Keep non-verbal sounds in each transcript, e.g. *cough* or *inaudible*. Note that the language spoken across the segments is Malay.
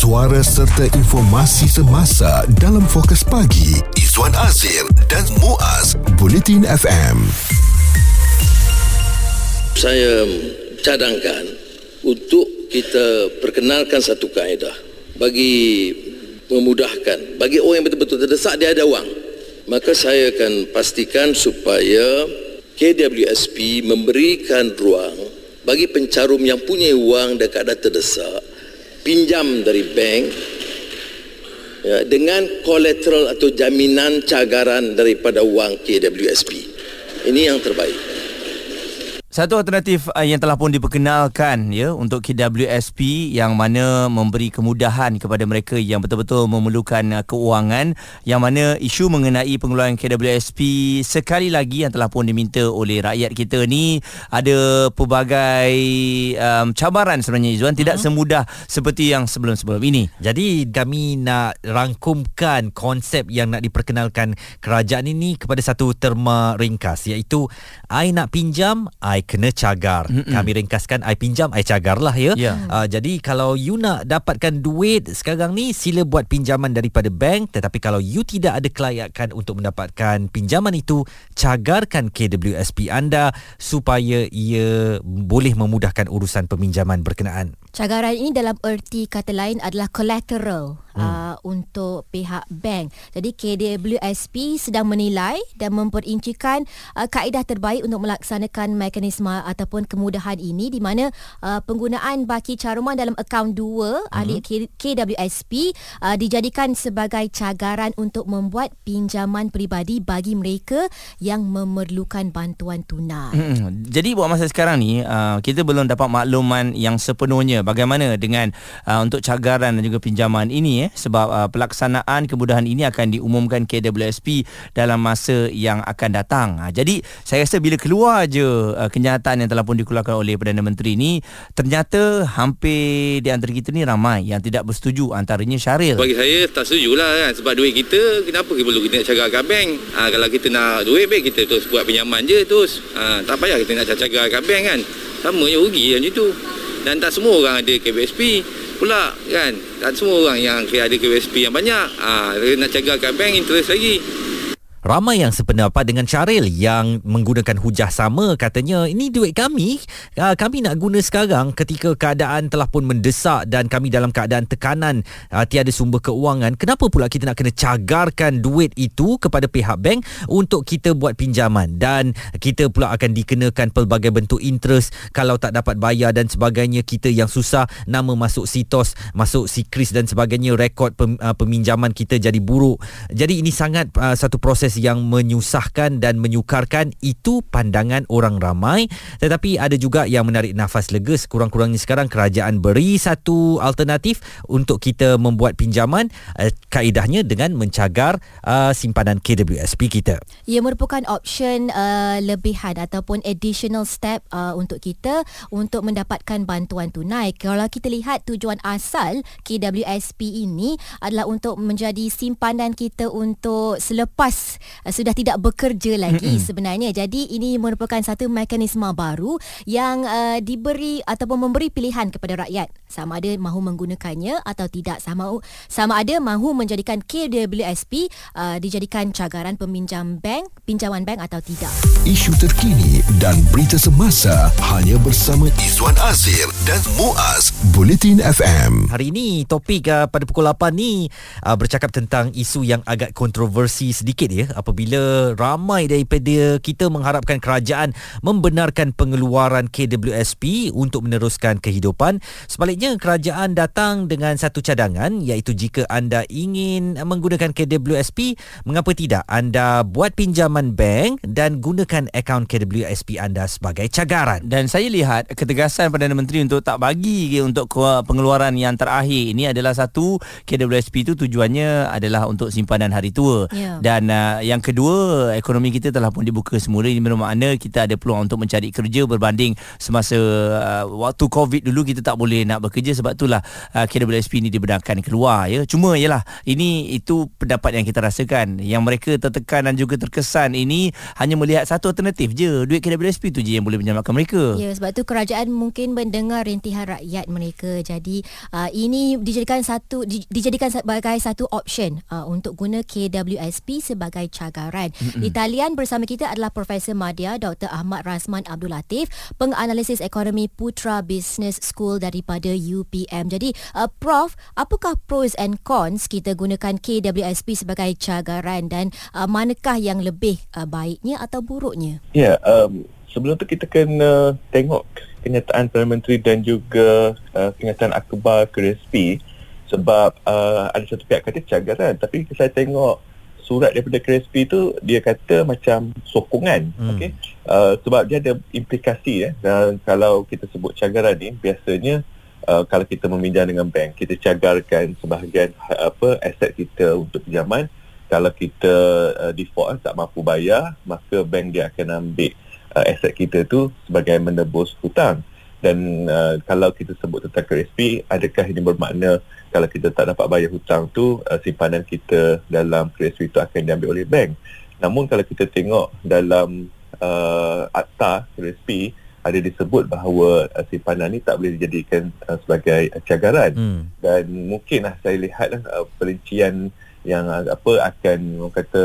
suara serta informasi semasa dalam fokus pagi Izwan Azir dan Muaz Bulletin FM. Saya cadangkan untuk kita perkenalkan satu kaedah bagi memudahkan bagi orang yang betul-betul terdesak dia ada wang maka saya akan pastikan supaya KWSP memberikan ruang bagi pencarum yang punya wang dan keadaan terdesak pinjam dari bank ya, dengan kolateral atau jaminan cagaran daripada wang KWSP ini yang terbaik satu alternatif uh, yang telah pun diperkenalkan ya untuk KWSP yang mana memberi kemudahan kepada mereka yang betul-betul memerlukan uh, keuangan yang mana isu mengenai pengeluaran KWSP sekali lagi yang telah pun diminta oleh rakyat kita ni ada pelbagai um, cabaran sebenarnya Izzuan tidak uh-huh. semudah seperti yang sebelum-sebelum ini. Jadi kami nak rangkumkan konsep yang nak diperkenalkan kerajaan ini kepada satu terma ringkas iaitu I nak pinjam I kena cagar. Mm-mm. Kami ringkaskan I pinjam I cagar lah ya. Yeah. Uh, jadi kalau you nak dapatkan duit sekarang ni sila buat pinjaman daripada bank tetapi kalau you tidak ada kelayakan untuk mendapatkan pinjaman itu cagarkan KWSP anda supaya ia boleh memudahkan urusan peminjaman berkenaan. Cagaran ini dalam erti kata lain adalah collateral hmm. uh, untuk pihak bank. Jadi KWSP sedang menilai dan memperincikan uh, kaedah terbaik untuk melaksanakan mekanisme ataupun kemudahan ini di mana uh, penggunaan baki caruman dalam akaun dua hmm. ahli KWSP uh, dijadikan sebagai cagaran untuk membuat pinjaman peribadi bagi mereka yang memerlukan bantuan tunai. Hmm. Jadi buat masa sekarang ni uh, kita belum dapat makluman yang sepenuhnya bagaimana dengan uh, untuk cagaran dan juga pinjaman ini eh sebab uh, pelaksanaan kemudahan ini akan diumumkan KWSP dalam masa yang akan datang. Uh, jadi saya rasa bila keluar je uh, kenyataan yang telah pun dikeluarkan oleh Perdana Menteri ini ternyata hampir di antara kita ni ramai yang tidak bersetuju antaranya Syaril. Bagi saya tak setuju lah kan sebab duit kita kenapa kita perlu kita nak cagarkan bank. Ha, kalau kita nak duit baik kita terus buat pinjaman je terus. Ha, tak payah kita nak cagarkan bank kan. Sama je rugi macam tu dan tak semua orang ada KBSP pula kan? Tak semua orang yang ada KBSP yang banyak. Ha, nak jaga kat bank interest lagi Ramai yang sependapat dengan Syaril yang menggunakan hujah sama. Katanya ini duit kami. Uh, kami nak guna sekarang ketika keadaan telah pun mendesak dan kami dalam keadaan tekanan uh, tiada sumber keuangan. Kenapa pula kita nak kena cagarkan duit itu kepada pihak bank untuk kita buat pinjaman? Dan kita pula akan dikenakan pelbagai bentuk interest kalau tak dapat bayar dan sebagainya. Kita yang susah nama masuk sitos masuk sikris dan sebagainya rekod pem, uh, peminjaman kita jadi buruk. Jadi ini sangat uh, satu proses proses yang menyusahkan dan menyukarkan itu pandangan orang ramai tetapi ada juga yang menarik nafas lega sekurang-kurangnya sekarang kerajaan beri satu alternatif untuk kita membuat pinjaman uh, kaedahnya dengan mencagar uh, simpanan KWSP kita. Ia merupakan option uh, lebihan ataupun additional step uh, untuk kita untuk mendapatkan bantuan tunai. Kalau kita lihat tujuan asal KWSP ini adalah untuk menjadi simpanan kita untuk selepas uh, sudah tidak bekerja lagi mm-hmm. sebenarnya. Jadi ini merupakan satu mekanisme baru yang uh, diberi ataupun memberi pilihan kepada rakyat sama ada mahu menggunakannya atau tidak sama sama ada mahu menjadikan KWSP uh, dijadikan cagaran peminjam bank, pinjaman bank atau tidak. Isu terkini dan berita semasa hanya bersama Izwan Azir dan Muaz Bulletin FM. Hari ini topik uh, pada pukul 8 ni uh, bercakap tentang isu yang agak kontroversi sedikit ya apabila ramai daripada kita mengharapkan kerajaan membenarkan pengeluaran KWSP untuk meneruskan kehidupan. Sebaliknya kerajaan datang dengan satu cadangan iaitu jika anda ingin menggunakan KWSP, mengapa tidak anda buat pinjaman bank dan gunakan akaun KWSP anda sebagai cagaran. Dan saya lihat ketegasan Perdana Menteri untuk tak bagi untuk pengeluaran yang terakhir ini adalah satu KWSP itu tujuannya adalah untuk simpanan hari tua. Yeah. Dan uh, yang kedua ekonomi kita telah pun dibuka semula. Ini bermakna kita ada peluang untuk mencari kerja berbanding semasa uh, waktu covid dulu kita tak boleh nak bekerja. Sebab itulah uh, KWSP ini dibenarkan keluar ya. Cuma yalah ini itu pendapat yang kita rasakan. Yang mereka tertekan dan juga terkesan ini hanya melihat satu alternatif je. Duit KWSP tu je yang boleh menyelamatkan mereka. Ya, sebab tu kerajaan mungkin mendengar rintihan rakyat mereka. Jadi uh, ini dijadikan satu di, dijadikan sebagai satu option uh, untuk guna KWSP sebagai cagaran. Mm-hmm. Di talian bersama kita adalah Profesor Madya Dr. Ahmad Rasman Abdul Latif, penganalisis ekonomi Putra Business School daripada UPM. Jadi uh, Prof, apakah pros and cons kita gunakan KWSP sebagai cagaran dan uh, manakah yang lebih uh, baiknya atau buruknya? Ya, yeah, um, sebelum tu kita kena tengok kenyataan Perdana Menteri dan juga uh, kenyataan akhbar KRSP sebab uh, ada satu pihak kata cagaran tapi saya tengok surat daripada KRSP tu dia kata macam sokongan hmm. okey. Uh, sebab dia ada implikasi ya dan kalau kita sebut cagaran ni biasanya uh, kalau kita meminjam dengan bank kita cagarkan sebahagian apa aset kita untuk pinjaman. Kalau kita uh, default tak mampu bayar maka bank dia akan ambil uh, aset kita tu sebagai menebus hutang dan uh, kalau kita sebut tentang KRSP adakah ini bermakna kalau kita tak dapat bayar hutang tu uh, simpanan kita dalam KRSP itu akan diambil oleh bank namun kalau kita tengok dalam uh, akta KRSP ada disebut bahawa uh, simpanan ni tak boleh dijadikan uh, sebagai uh, cagaran hmm. dan mungkinlah saya lihatlah uh, perincian yang uh, apa akan orang kata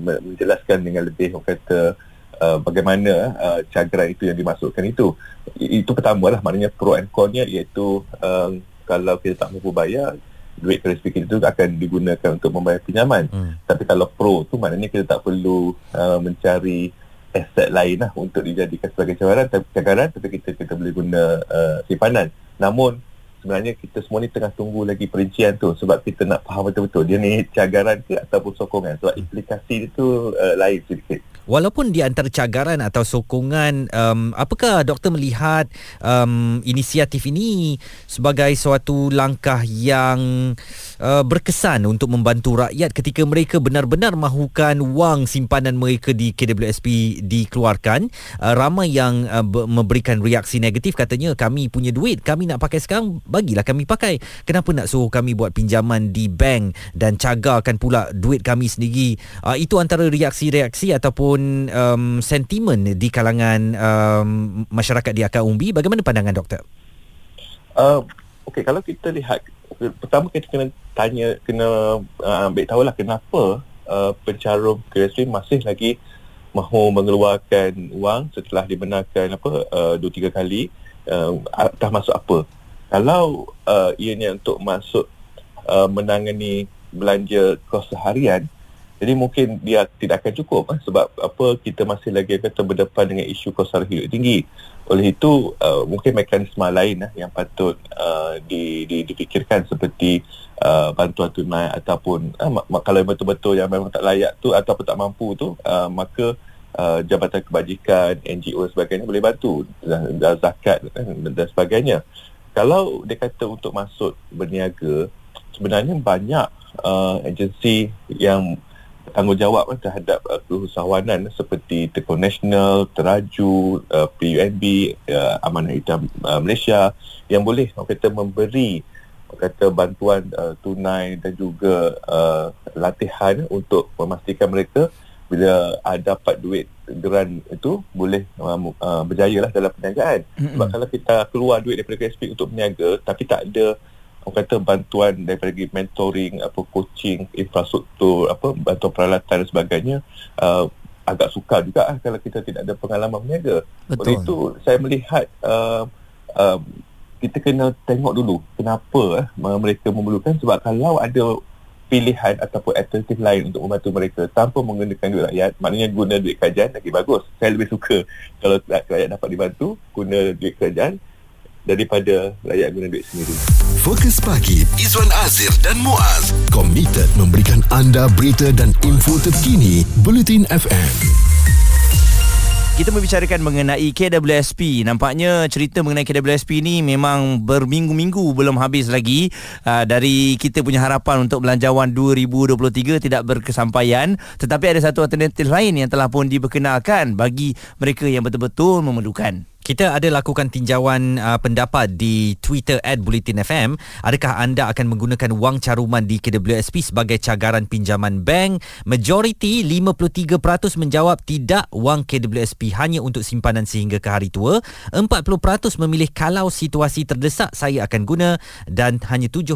menjelaskan dengan lebih orang kata uh, bagaimana uh, cagaran itu yang dimasukkan itu. Itu pertama lah maknanya pro and con-nya iaitu uh, kalau kita tak mampu bayar duit kredit itu akan digunakan untuk membayar pinjaman. Hmm. Tapi kalau pro tu maknanya kita tak perlu uh, mencari aset lain lah untuk dijadikan sebagai cagaran tapi, cagaran, tapi kita kita boleh guna uh, simpanan. Namun sebenarnya kita semua ni tengah tunggu lagi perincian tu sebab kita nak faham betul-betul dia ni cagaran ke ataupun sokongan sebab implikasi itu uh, lain sedikit. Walaupun di antara cagaran atau sokongan, um, apakah doktor melihat um, inisiatif ini sebagai suatu langkah yang uh, berkesan untuk membantu rakyat ketika mereka benar-benar mahukan wang simpanan mereka di KWSP dikeluarkan? Uh, ramai yang uh, memberikan reaksi negatif katanya kami punya duit, kami nak pakai sekarang, bagilah kami pakai. Kenapa nak suruh kami buat pinjaman di bank dan cagarkan pula duit kami sendiri? Uh, itu antara reaksi-reaksi ataupun ataupun um, sentimen di kalangan um, masyarakat di akar umbi bagaimana pandangan doktor? Uh, okey kalau kita lihat pertama kita kena tanya kena uh, ambil tahulah kenapa uh, pencarum KSP masih lagi mahu mengeluarkan wang setelah dibenarkan apa uh, dua tiga kali uh, dah masuk apa. Kalau uh, ianya untuk masuk uh, menangani belanja kos seharian jadi mungkin dia tidak akan cukup eh, sebab apa kita masih lagi kata berdepan dengan isu kos harga hidup tinggi. Oleh itu uh, mungkin mekanisme lain eh, yang patut uh, di, di, dipikirkan seperti uh, bantuan tunai ataupun uh, mak- kalau betul-betul yang memang tak layak tu ataupun tak mampu tu uh, maka uh, jabatan kebajikan NGO dan sebagainya boleh bantu dan, dan zakat eh, dan sebagainya. Kalau dia kata untuk masuk berniaga sebenarnya banyak uh, agensi yang tanggungjawab eh, terhadap uh, keusahawanan seperti Tekong Nasional, Teraju, uh, PUNB, uh, Amanah Hitam uh, Malaysia yang boleh orang kata memberi orang kata bantuan uh, tunai dan juga uh, latihan untuk memastikan mereka bila uh, dapat duit geran itu boleh uh, uh, berjaya lah dalam perniagaan. Mm-hmm. Sebab kalau kita keluar duit daripada KSP untuk berniaga tapi tak ada orang kata bantuan daripada mentoring apa coaching infrastruktur apa bantuan peralatan dan sebagainya uh, agak sukar juga lah kalau kita tidak ada pengalaman berniaga. Oleh itu saya melihat uh, uh, kita kena tengok dulu kenapa uh, mereka memerlukan sebab kalau ada pilihan ataupun alternatif lain untuk membantu mereka tanpa menggunakan duit rakyat maknanya guna duit kerajaan lagi bagus saya lebih suka kalau rakyat dapat dibantu guna duit kerajaan daripada rakyat guna duit sendiri. Fokus pagi Izwan Azir dan Muaz komited memberikan anda berita dan info terkini Bulletin FM. Kita membicarakan mengenai KWSP. Nampaknya cerita mengenai KWSP ni memang berminggu-minggu belum habis lagi. Uh, dari kita punya harapan untuk belanjawan 2023 tidak berkesampaian. Tetapi ada satu alternatif lain yang telah pun diperkenalkan bagi mereka yang betul-betul memerlukan. Kita ada lakukan tinjauan uh, pendapat di Twitter at Bulletin FM. Adakah anda akan menggunakan wang caruman di KWSP sebagai cagaran pinjaman bank? Majoriti 53% menjawab tidak wang KWSP hanya untuk simpanan sehingga ke hari tua. 40% memilih kalau situasi terdesak saya akan guna dan hanya 7%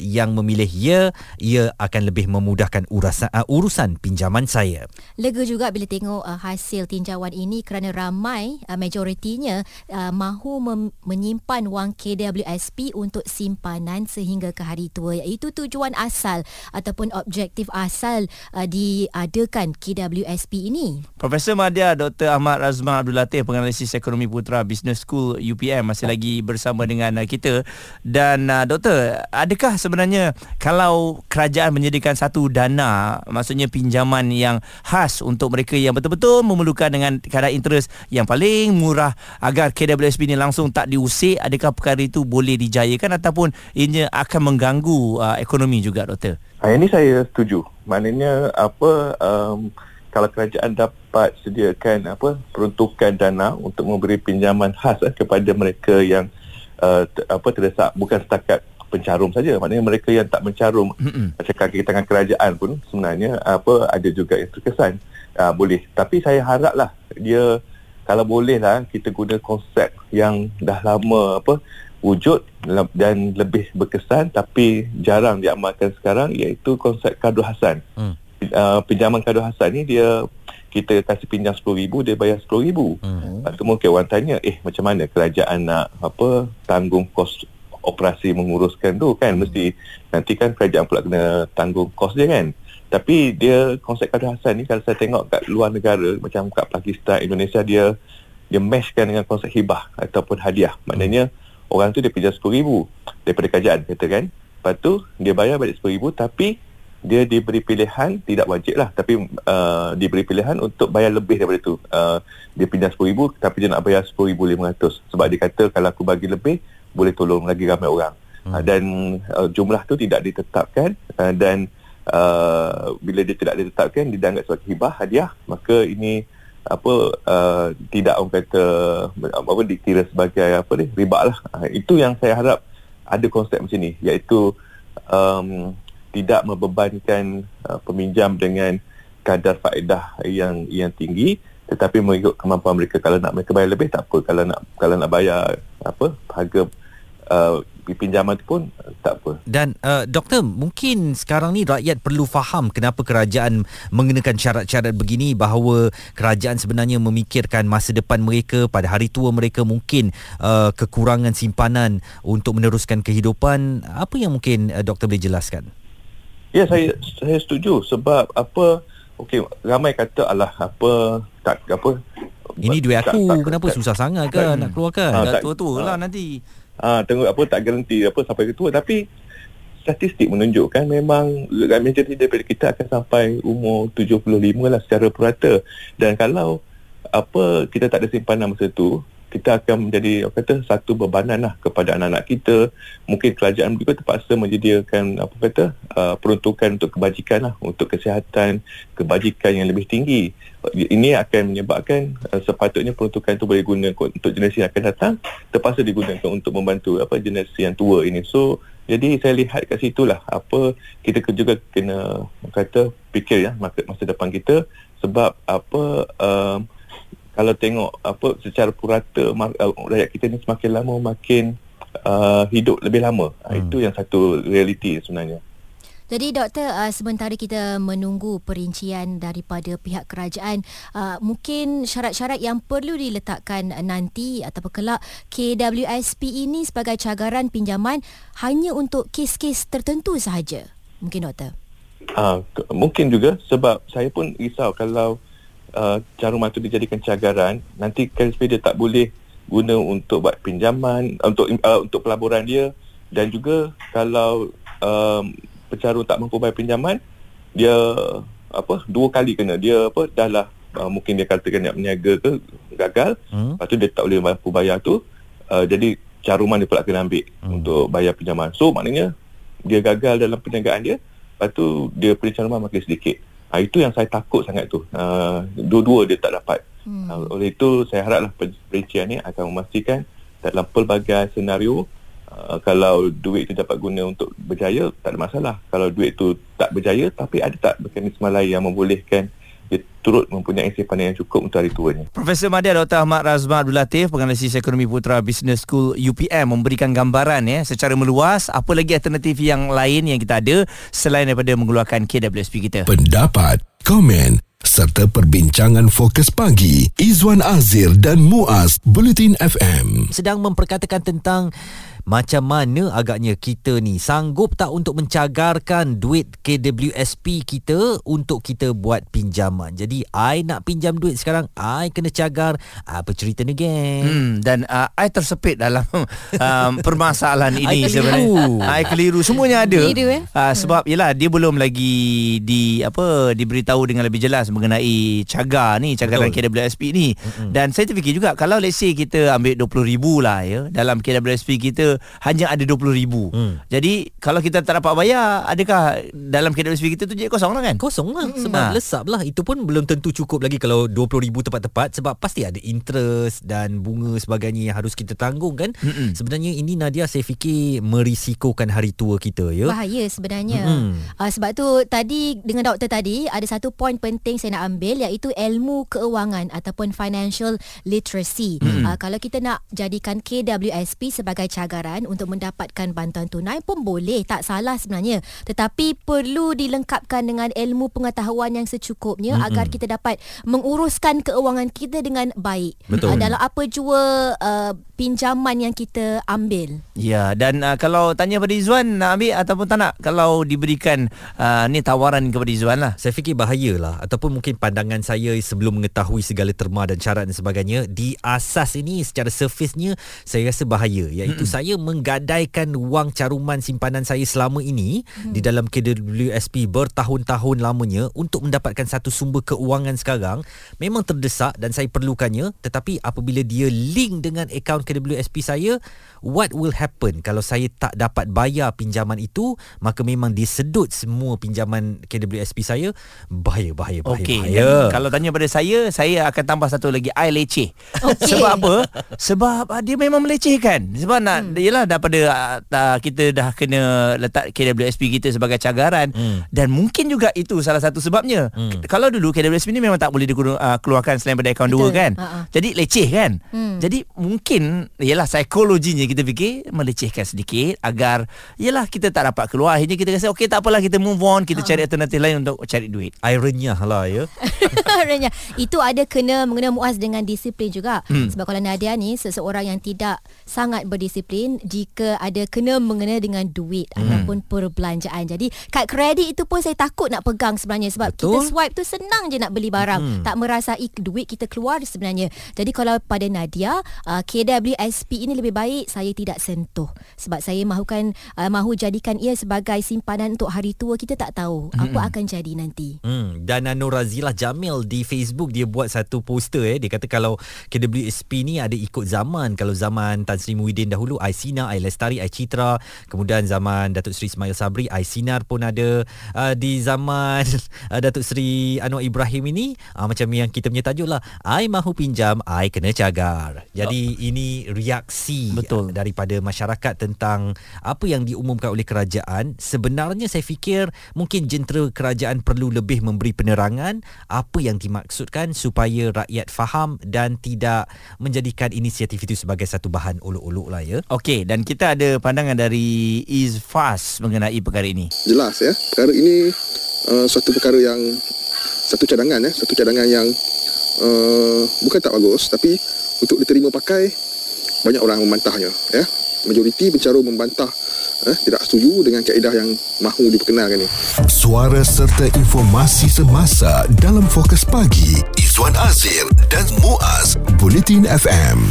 yang memilih ya, ia akan lebih memudahkan urusan, uh, urusan pinjaman saya. Lega juga bila tengok uh, hasil tinjauan ini kerana ramai uh, majoritinya uh, mahu mem- menyimpan wang KWSP untuk simpanan sehingga ke hari tua iaitu tujuan asal ataupun objektif asal uh, diadakan KWSP ini. Profesor Madya Dr. Ahmad Razman Abdul Latif penganalisis ekonomi putra Business School UPM masih lagi bersama dengan uh, kita dan uh, doktor adakah sebenarnya kalau kerajaan menyediakan satu dana maksudnya pinjaman yang khas untuk mereka yang betul-betul memerlukan dengan kadar interest yang paling murah agar KWSP ini langsung tak diusik adakah perkara itu boleh dijayakan ataupun ianya akan mengganggu uh, ekonomi juga doktor Ha, ini saya setuju. Maknanya apa um, kalau kerajaan dapat sediakan apa peruntukan dana untuk memberi pinjaman khas eh, kepada mereka yang uh, apa terdesak bukan setakat pencarum saja. Maknanya mereka yang tak mencarum macam kaki tangan kerajaan pun sebenarnya apa ada juga yang terkesan. Uh, boleh. Tapi saya haraplah dia kalau boleh lah kita guna konsep yang dah lama apa wujud dan lebih berkesan tapi jarang diamalkan sekarang iaitu konsep kado hasan. Hmm. Uh, pinjaman kado hasan ni dia kita kasih pinjam RM10,000 dia bayar RM10,000. Hmm. Lepas tu mungkin orang tanya eh macam mana kerajaan nak apa tanggung kos operasi menguruskan tu kan mesti nanti kan kerajaan pula kena tanggung kos dia kan. Tapi dia konsep kado hasan ni kalau saya tengok kat luar negara macam kat Pakistan, Indonesia dia dia meshkan dengan konsep hibah ataupun hadiah. Maknanya orang tu dia pinjam RM10,000 daripada kerajaan kata kan. Lepas tu dia bayar balik RM10,000 tapi dia diberi pilihan tidak wajib lah tapi uh, diberi pilihan untuk bayar lebih daripada tu. Uh, dia pinjam RM10,000 tapi dia nak bayar RM10,500 sebab dia kata kalau aku bagi lebih boleh tolong lagi ramai orang. Hmm. Uh, dan uh, jumlah tu tidak ditetapkan uh, dan uh, bila dia tidak ditetapkan dia dianggap sebagai hibah hadiah maka ini apa uh, tidak orang kata apa dikira sebagai apa ni riba lah. Uh, itu yang saya harap ada konsep macam ni iaitu um, tidak membebankan uh, peminjam dengan kadar faedah yang yang tinggi tetapi mengikut kemampuan mereka. Kalau nak mereka bayar lebih tak apa. Kalau nak kalau nak bayar apa harga uh, pinjaman tu pun uh, tak apa Dan uh, doktor, mungkin sekarang ni rakyat perlu faham kenapa kerajaan mengenakan syarat-syarat begini bahawa kerajaan sebenarnya memikirkan masa depan mereka pada hari tua mereka mungkin uh, kekurangan simpanan untuk meneruskan kehidupan. Apa yang mungkin uh, doktor boleh jelaskan? Ya saya saya setuju sebab apa okey ramai kata alah apa tak apa Ini duit tak- aku, tak- kenapa tak- susah sangat ke tak- nak keluarkan? Ah, dah tak- tua-tua lah nanti Ah, tengok apa tak garanti apa sampai ke tua. Tapi statistik menunjukkan memang majoriti daripada kita akan sampai umur 75 lah secara purata dan kalau apa kita tak ada simpanan masa tu kita akan menjadi apa kata satu bebanan lah kepada anak-anak kita. Mungkin kerajaan juga terpaksa menyediakan apa kata uh, peruntukan untuk kebajikan lah untuk kesihatan kebajikan yang lebih tinggi. Ini akan menyebabkan uh, sepatutnya peruntukan itu boleh guna untuk generasi yang akan datang terpaksa digunakan untuk membantu apa generasi yang tua ini. So jadi saya lihat kat situ lah apa kita juga kena kata fikir ya masa depan kita. Sebab apa um, kalau tengok apa secara purata uh, rakyat kita ni semakin lama makin uh, hidup lebih lama. Hmm. Itu yang satu realiti sebenarnya. Jadi doktor uh, sementara kita menunggu perincian daripada pihak kerajaan uh, mungkin syarat-syarat yang perlu diletakkan nanti atau kelak KWSP ini sebagai cagaran pinjaman hanya untuk kes-kes tertentu sahaja. Mungkin doktor. Uh, mungkin juga sebab saya pun risau kalau uh, caruman itu dijadikan cagaran nanti KSP dia tak boleh guna untuk buat pinjaman untuk uh, untuk pelaburan dia. Dan juga kalau um, pencarum tak mampu bayar pinjaman dia apa dua kali kena. Dia apa dah lah uh, mungkin dia katakan niat berniaga ke gagal. Hmm. lepas tu dia tak boleh mampu bayar tu. Uh, jadi caruman dia pula kena ambil hmm. untuk bayar pinjaman. So maknanya dia gagal dalam perniagaan dia lepas tu dia punya caruman makin sedikit uh, itu yang saya takut sangat tu. Uh, dua-dua dia tak dapat. Hmm. uh, oleh itu saya haraplah perincian ni akan memastikan dalam pelbagai senario Uh, kalau duit itu dapat guna untuk berjaya tak ada masalah. Kalau duit itu tak berjaya tapi ada tak mekanisme lain yang membolehkan turut mempunyai simpanan yang cukup untuk hari tuanya. Profesor Madya Dr. Ahmad Razman Abdul Latif, penganalisis ekonomi putra Business School UPM memberikan gambaran ya secara meluas apa lagi alternatif yang lain yang kita ada selain daripada mengeluarkan KWSP kita. Pendapat, komen serta perbincangan fokus pagi Izwan Azir dan Muaz Bulletin FM sedang memperkatakan tentang macam mana agaknya kita ni sanggup tak untuk mencagarkan duit KWSP kita untuk kita buat pinjaman. Jadi I nak pinjam duit sekarang I kena cagar apa cerita ni geng. Hmm, dan uh, I tersepit dalam *laughs* um, permasalahan ini sebenarnya. I keliru semuanya ada. Keliru, eh? uh, sebab yalah dia belum lagi di apa diberitahu dengan lebih jelas mengenai cagar ni cagaran Betul. KWSP ni. Mm-hmm. Dan saya terfikir juga kalau let's say kita ambil 20000 lah ya dalam KWSP kita hanya ada RM20,000. Hmm. Jadi kalau kita tak dapat bayar, adakah dalam KWSP kita tu jadi kosong lah kan? Kosong lah. Hmm. Sebab ha. lesap lah. Itu pun belum tentu cukup lagi kalau RM20,000 tepat-tepat. Sebab pasti ada interest dan bunga sebagainya yang harus kita tanggung kan. Hmm. Sebenarnya ini Nadia saya fikir merisikokan hari tua kita ya. Bahaya sebenarnya. Hmm. Uh, sebab tu tadi dengan doktor tadi ada satu poin penting saya nak ambil iaitu ilmu keuangan ataupun financial literacy. Hmm. Uh, kalau kita nak jadikan KWSP sebagai cagar cabaran untuk mendapatkan bantuan tunai pun boleh. Tak salah sebenarnya. Tetapi perlu dilengkapkan dengan ilmu pengetahuan yang secukupnya mm-hmm. agar kita dapat menguruskan keuangan kita dengan baik. Betul. Uh, dalam apa jua uh, pinjaman yang kita ambil. Ya dan uh, kalau tanya pada Izwan nak ambil ataupun tak nak kalau diberikan uh, ni tawaran kepada Izwan lah. Saya fikir bahayalah ataupun mungkin pandangan saya sebelum mengetahui segala terma dan syarat dan sebagainya di asas ini secara surface-nya saya rasa bahaya. Iaitu mm-hmm. saya saya menggadaikan wang caruman simpanan saya selama ini hmm. di dalam KWSP bertahun-tahun lamanya untuk mendapatkan satu sumber keuangan sekarang memang terdesak dan saya perlukannya tetapi apabila dia link dengan akaun KWSP saya what will happen kalau saya tak dapat bayar pinjaman itu maka memang disedut semua pinjaman KWSP saya bahaya bahaya bahaya, okay. bahaya. kalau tanya pada saya saya akan tambah satu lagi I leceh okay. *laughs* sebab apa sebab ah, dia memang melecehkan sebab nak hmm yelah daripada uh, kita dah kena letak KWSP kita sebagai cagaran hmm. dan mungkin juga itu salah satu sebabnya. Hmm. Kalau dulu KWSP ni memang tak boleh dikeluarkan uh, selain daripada akaun dua kan. Uh-huh. Jadi leceh kan. Hmm. Jadi mungkin yalah psikologinya kita fikir melecehkan sedikit agar yalah kita tak dapat keluar. Akhirnya kita rasa okey tak apalah kita move on, kita uh-huh. cari alternatif lain untuk cari duit. Ironinya lah ya. *laughs* Ironinya. Itu ada kena mengenai muas dengan disiplin juga. Hmm. Sebab kalau Nadia ni seseorang yang tidak sangat berdisiplin jika ada kena mengenai dengan duit hmm. ataupun perbelanjaan. Jadi kad kredit itu pun saya takut nak pegang sebenarnya sebab Betul. kita swipe tu senang je nak beli barang. Hmm. Tak merasai duit kita keluar sebenarnya. Jadi kalau pada Nadia, uh, KWSP ini lebih baik saya tidak sentuh sebab saya mahukan uh, mahu jadikan ia sebagai simpanan untuk hari tua kita tak tahu hmm. apa akan jadi nanti. Hmm. Dan Nur Razilah Jamil di Facebook dia buat satu poster eh dia kata kalau KWSP ni ada ikut zaman kalau zaman Tan Sri Muhyiddin dahulu I Sina, Ai Lestari, Ai Citra. Kemudian zaman Datuk Seri Ismail Sabri, Ai Sinar pun ada. Uh, di zaman uh, Datuk Seri Anwar Ibrahim ini, uh, macam yang kita punya tajuk lah. Ai mahu pinjam, Ai kena cagar. Jadi oh. ini reaksi Betul. Daripada masyarakat tentang apa yang diumumkan oleh kerajaan. Sebenarnya saya fikir mungkin jentera kerajaan perlu lebih memberi penerangan apa yang dimaksudkan supaya rakyat faham dan tidak menjadikan inisiatif itu sebagai satu bahan uluk-uluk lah ya. Okey. Okey, dan kita ada pandangan dari Izfas mengenai perkara ini. Jelas ya, perkara ini uh, suatu perkara yang satu cadangan ya, satu cadangan yang uh, bukan tak bagus tapi untuk diterima pakai banyak orang membantahnya ya. Majoriti bercaru membantah eh, tidak setuju dengan kaedah yang mahu diperkenalkan ini. Suara serta informasi semasa dalam fokus pagi Izwan Azir dan Muaz Bulletin FM.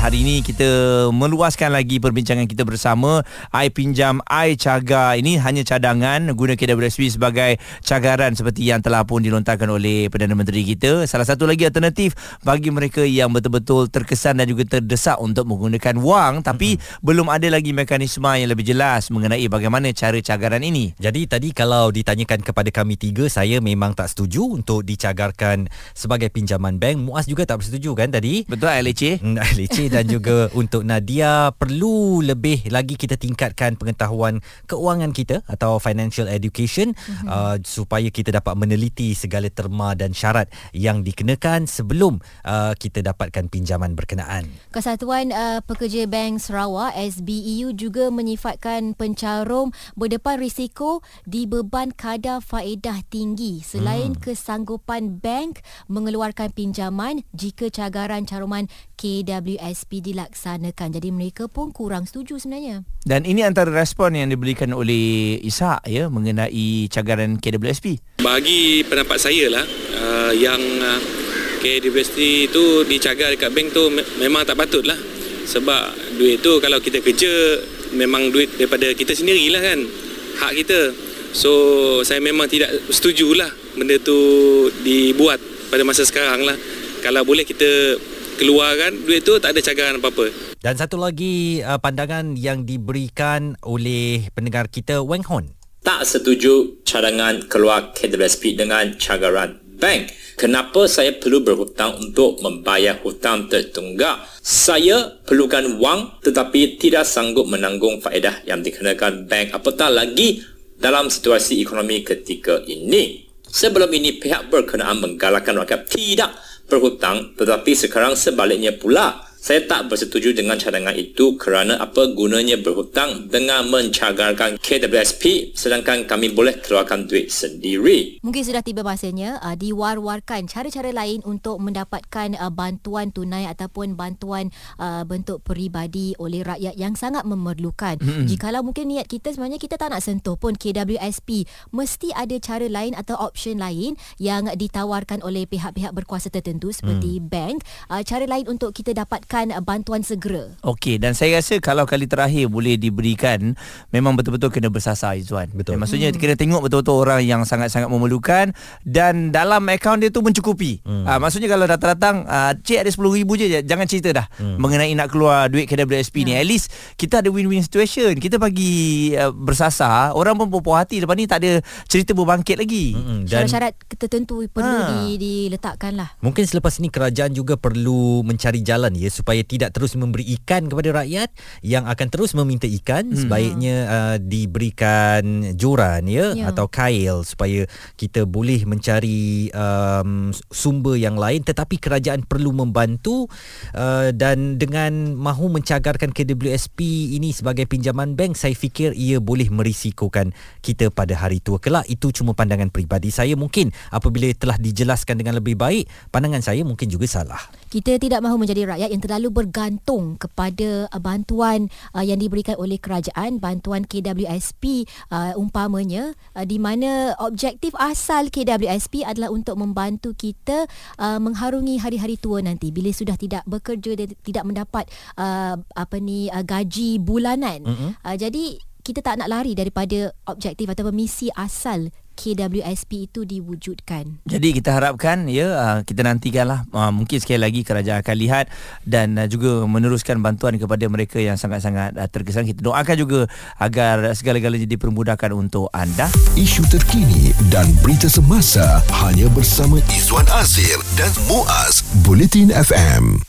Hari ini kita meluaskan lagi perbincangan kita bersama. I pinjam I cagar. Ini hanya cadangan guna KWSP sebagai cagaran seperti yang telah pun dilontarkan oleh Perdana Menteri kita. Salah satu lagi alternatif bagi mereka yang betul-betul terkesan dan juga terdesak untuk menggunakan wang. Tapi mm-hmm. belum ada lagi mekanisme yang lebih jelas mengenai bagaimana cara cagaran ini. Jadi tadi kalau ditanyakan kepada kami tiga saya memang tak setuju untuk dicagarkan sebagai pinjaman bank. Muaz juga tak bersetuju kan tadi? Betul LHC Hmm, LHC dan juga untuk Nadia perlu lebih lagi kita tingkatkan pengetahuan keuangan kita atau financial education mm-hmm. uh, supaya kita dapat meneliti segala terma dan syarat yang dikenakan sebelum uh, kita dapatkan pinjaman berkenaan. Kesatuan uh, Pekerja Bank Sarawak SBEU juga menyifatkan pencarum berdepan risiko di beban kadar faedah tinggi selain hmm. kesanggupan bank mengeluarkan pinjaman jika cagaran caruman KWSP dilaksanakan. Jadi mereka pun kurang setuju sebenarnya. Dan ini antara respon yang diberikan oleh Isa ya mengenai cagaran KWSP. Bagi pendapat saya lah uh, yang uh, KWSP itu dicagar dekat bank tu me- memang tak patut lah. Sebab duit tu kalau kita kerja memang duit daripada kita sendirilah kan. Hak kita. So saya memang tidak setuju lah benda tu dibuat pada masa sekarang lah. Kalau boleh kita keluarkan duit tu tak ada cagaran apa-apa. Dan satu lagi uh, pandangan yang diberikan oleh pendengar kita Weng Hon. Tak setuju cadangan keluar KWSP dengan cagaran bank. Kenapa saya perlu berhutang untuk membayar hutang tertunggak? Saya perlukan wang tetapi tidak sanggup menanggung faedah yang dikenakan bank apatah lagi dalam situasi ekonomi ketika ini. Sebelum ini pihak berkenaan menggalakkan rakyat tidak berhutang tetapi sekarang sebaliknya pula saya tak bersetuju dengan cadangan itu kerana apa gunanya berhutang dengan mencagarkan KWSP sedangkan kami boleh keluarkan duit sendiri. Mungkin sudah tiba masanya uh, diwar-warkan cara-cara lain untuk mendapatkan uh, bantuan tunai ataupun bantuan uh, bentuk peribadi oleh rakyat yang sangat memerlukan. Mm-hmm. Jikalau mungkin niat kita sebenarnya kita tak nak sentuh pun KWSP, mesti ada cara lain atau option lain yang ditawarkan oleh pihak-pihak berkuasa tertentu seperti mm. bank, uh, cara lain untuk kita dapat mendapatkan bantuan segera. Okey dan saya rasa kalau kali terakhir boleh diberikan memang betul-betul kena bersasar Izwan. Betul. Dan maksudnya hmm. kena tengok betul-betul orang yang sangat-sangat memerlukan dan dalam akaun dia tu mencukupi. Hmm. Ha, maksudnya kalau datang-datang uh, cik ada RM10,000 je jangan cerita dah hmm. mengenai nak keluar duit KWSP ya. ni. At least kita ada win-win situation. Kita bagi uh, bersasar orang pun puas hati lepas ni tak ada cerita berbangkit lagi. Hmm. Dan syarat-syarat tertentu perlu ha. di, diletakkan lah. Mungkin selepas ini kerajaan juga perlu mencari jalan ya supaya tidak terus memberi ikan kepada rakyat yang akan terus meminta ikan. Hmm. sebaiknya uh, diberikan joran ya, ya. atau kail supaya kita boleh mencari um, sumber yang lain. Tetapi kerajaan perlu membantu uh, dan dengan mahu mencagarkan KWSP ini sebagai pinjaman bank saya fikir ia boleh merisikokan kita pada hari tua kelak. Itu cuma pandangan peribadi saya. Mungkin apabila telah dijelaskan dengan lebih baik pandangan saya mungkin juga salah kita tidak mahu menjadi rakyat yang terlalu bergantung kepada uh, bantuan uh, yang diberikan oleh kerajaan bantuan KWSP uh, umpamanya uh, di mana objektif asal KWSP adalah untuk membantu kita uh, mengharungi hari-hari tua nanti bila sudah tidak bekerja dan tidak mendapat uh, apa ni uh, gaji bulanan mm-hmm. uh, jadi kita tak nak lari daripada objektif atau misi asal KWSP itu diwujudkan. Jadi kita harapkan ya uh, kita nantikanlah uh, mungkin sekali lagi kerajaan akan lihat dan uh, juga meneruskan bantuan kepada mereka yang sangat-sangat terkesan. Kita doakan juga agar segala-galanya dipermudahkan untuk anda. Isu terkini dan berita semasa hanya bersama Izwan Azir dan Muaz Bulletin FM.